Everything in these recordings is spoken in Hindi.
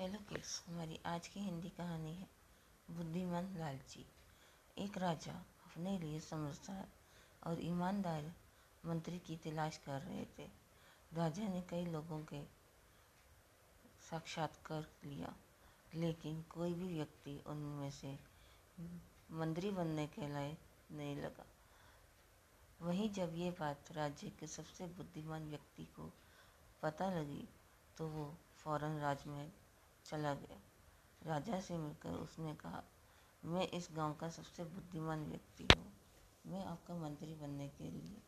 हेलो किड्स, हमारी आज की हिंदी कहानी है, बुद्धिमान लालची। एक राजा अपने लिए समझदार और ईमानदार मंत्री की तलाश कर रहे थे। राजा ने कई लोगों के साक्षात्कार लिया, लेकिन कोई भी व्यक्ति उनमें से मंत्री बनने के लायक नहीं लगा। वहीं जब ये बात राज्य के सबसे बुद्धिमान व्यक्ति को पता लगी तो वो फ़ौरन राजमहल चला गया। राजा से मिलकर उसने कहा, मैं इस गाँव का सबसे बुद्धिमान व्यक्ति हूँ। मैं आपका मंत्री बनने के लिए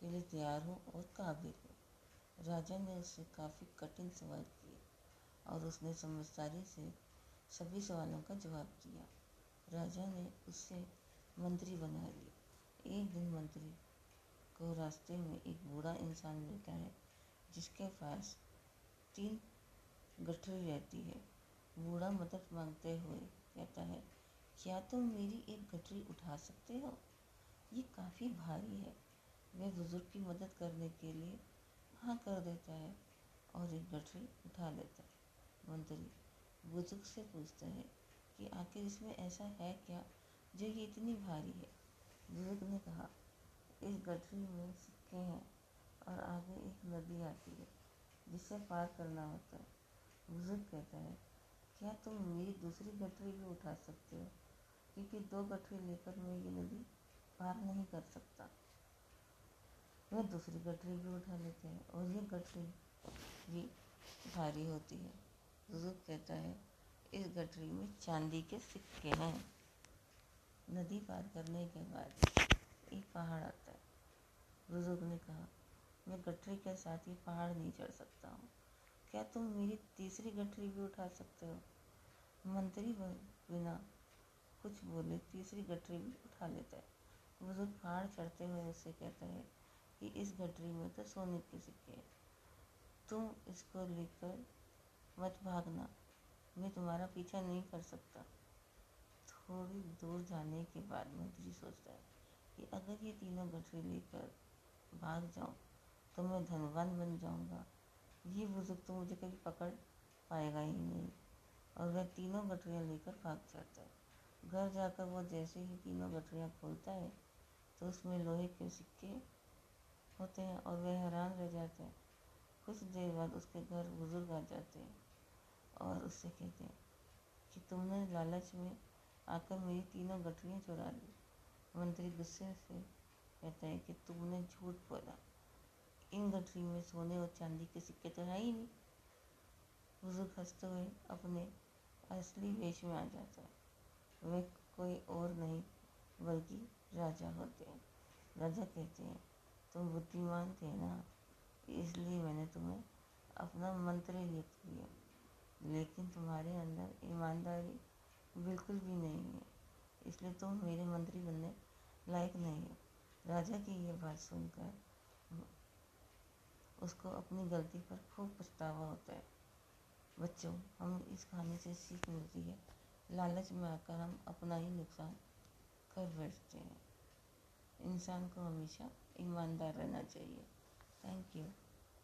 के लिए तैयार हूँ और काबिल हूँ। राजा ने उससे काफ़ी कठिन सवाल किए और उसने समझदारी से सभी सवालों का जवाब दिया। राजा ने उससे मंत्री बना लिया। एक दिन मंत्री को रास्ते में एक बूढ़ा इंसान मिलता है, जिसके पास तीन गठरी रहती है। बूढ़ा मदद मांगते हुए कहता है, क्या तुम तो मेरी एक गठरी उठा सकते हो? ये काफ़ी भारी है। वह बुज़ुर्ग की मदद करने के लिए हाँ कर देता है और एक गठरी उठा लेता है। मंत्री बुज़ुर्ग से पूछता है कि आखिर इसमें ऐसा है क्या जो ये इतनी भारी है? बुज़ुर्ग ने कहा, इस गठरी में सिक्के हैं और आगे एक नदी आती है जिसे पार करना होता है। बुज़ुर्ग कहता है, क्या तुम मेरी दूसरी गठरी भी उठा सकते हो? क्योंकि दो गठरी लेकर मैं ये नदी पार नहीं कर सकता। वह दूसरी गठरी भी उठा लेते हैं और ये गठरी भी भारी होती है। बुज़ुर्ग कहता है, इस गठरी में चांदी के सिक्के हैं। नदी पार करने के बाद एक पहाड़ आता है। बुज़ुर्ग ने कहा, मैं गठरी के साथ ही पहाड़ नहीं चढ़ सकता हूँ। क्या तुम मेरी तीसरी गठरी भी उठा सकते हो? मंत्री बिना कुछ बोले तीसरी गठरी भी उठा लेता है। बुज़ुर्ग पहाड़ चढ़ते हुए उससे कहता है कि इस गठरी में तो सोने के सिक्के हैं। तुम इसको लेकर मत भागना। मैं तुम्हारा पीछा नहीं कर सकता। थोड़ी दूर जाने के बाद मंत्री सोचता है कि अगर ये तीनों गठरी लेकर भाग जाऊँ तो मैं धनवान बन जाऊँगा। ये बुज़ुर्ग तो मुझे कभी पकड़ पाएगा ही नहीं। और वह तीनों गठरियाँ लेकर भाग जाता है। घर जाकर वह जैसे ही तीनों गठरियाँ खोलता है तो उसमें लोहे के सिक्के होते हैं और वह हैरान रह जाता है। कुछ देर बाद उसके घर बुज़ुर्ग आ जाते हैं और उससे कहते हैं कि तुमने लालच में आकर मेरी तीनों गठरियाँ चुरा ली। मंत्री गुस्से से कहता है कि तुमने झूठ बोला। इन गठरी में सोने और चांदी के सिक्के तो है ही नहीं। बुज़ुर्ग हँसते हुए अपने असली वेश में आ जाता है। वे कोई और नहीं, बल्कि राजा होते हैं। राजा कहते हैं, तुम बुद्धिमान थे ना, इसलिए मैंने तुम्हें अपना मंत्र नियुक्त किया लेकिन तुम्हारे अंदर ईमानदारी बिल्कुल भी नहीं है, इसलिए तुम मेरे मंत्री बनने लायक नहीं हो। राजा की ये बात सुनकर उसको अपनी गलती पर खूब पछतावा होता है। बच्चों, हमें इस कहानी से सीख मिलती है। लालच में आकर हम अपना ही नुकसान कर बैठते हैं। इंसान को हमेशा ईमानदार रहना चाहिए। Thank you.